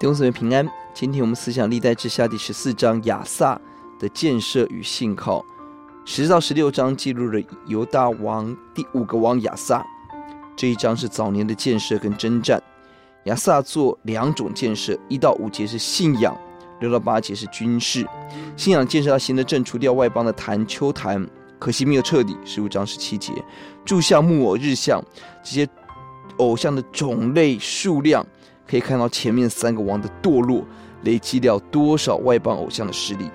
弟兄姊妹平安，今天我们思想历代志下第十四章亚萨的建设与信靠。十到十六章记录了犹大王第五个王亚萨。这一章是早年的建设跟征战。亚萨做两种建设，一到五节是信仰，六到八节是军事。信仰建设他行得正，除掉外邦的坛丘坛，可惜没有彻底。十五章十七节，柱像木偶日像这些偶像的种类数量。可以看到前面三个王的堕落，累积了多少外邦偶像的势力。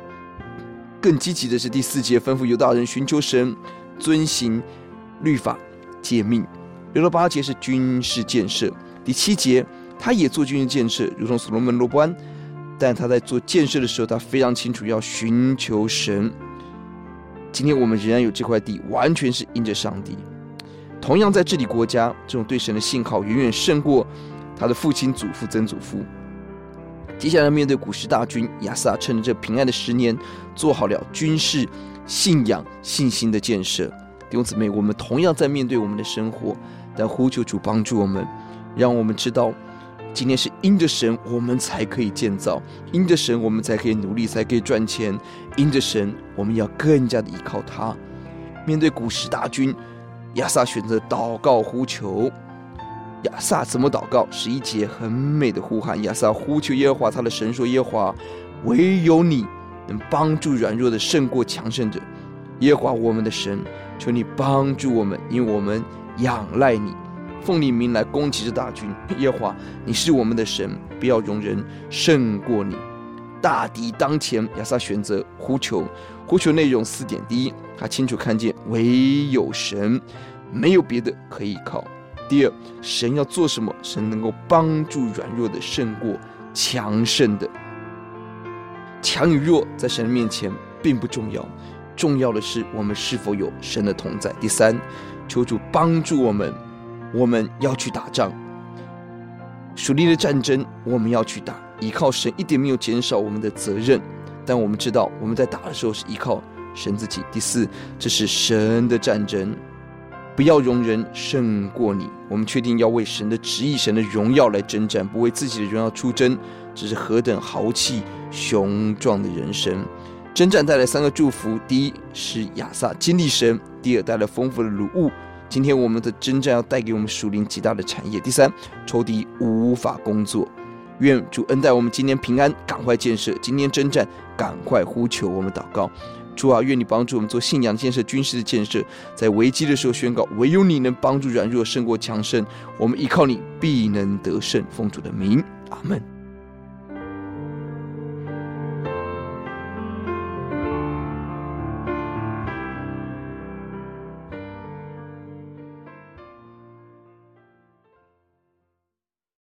更积极的是第四节，吩咐犹大人寻求神，遵行律法诫命。六到八节是军事建设。第七节，他也做军事建设，如同所罗门、罗波安。但他在做建设的时候，他非常清楚要寻求神。今天我们仍然有这块地，完全是因着上帝。同样在治理国家，这种对神的信靠远远胜过。他的父亲、祖父、曾祖父，接下来面对古时大军，亚萨趁着这平安的十年，做好了军事、信仰、信心的建设。弟兄姊妹，我们同样在面对我们的生活，但呼求主帮助我们，让我们知道，今天是因着神，我们才可以建造；因着神，我们才可以努力，才可以赚钱；因着神，我们要更加的依靠他。面对古时大军，亚萨选择祷告呼求。亚萨怎么祷告？十一节很美的呼喊。亚萨呼求耶和华他的神说：“耶和华，唯有你能帮助软弱的胜过强盛者。耶和华我们的神，求你帮助我们，因为我们仰赖你，奉你名来攻击这大军。耶和华，你是我们的神，不要容人胜过你。大敌当前，亚萨选择呼求，呼求内容四点：第一，他清楚看见唯有神，没有别的可以靠。”第二，神要做什么？神能够帮助软弱的胜过强盛的。强与弱在神面前并不重要，重要的是我们是否有神的同在。第三，求主帮助我们，我们要去打仗。属灵的战争我们要去打，依靠神一点没有减少我们的责任，但我们知道我们在打的时候是依靠神自己。第四，这是神的战争。不要容人胜过你。我们确定要为神的旨意、神的荣耀来征战，不为自己的荣耀出征，这是何等豪气雄壮的人生！征战带来三个祝福：第一是亚萨经历神；第二带来丰富的礼物；今天我们的征战要带给我们属灵极大的产业；第三，仇敌无法工作。愿主恩待我们，今天平安，赶快建设；今天征战，赶快呼求。我们祷告。主啊，愿你帮助我们做信仰建设、军事的建设，在危机的时候宣告：唯有你能帮助软弱胜过强盛。我们依靠你，必能得胜。奉主的名，阿门。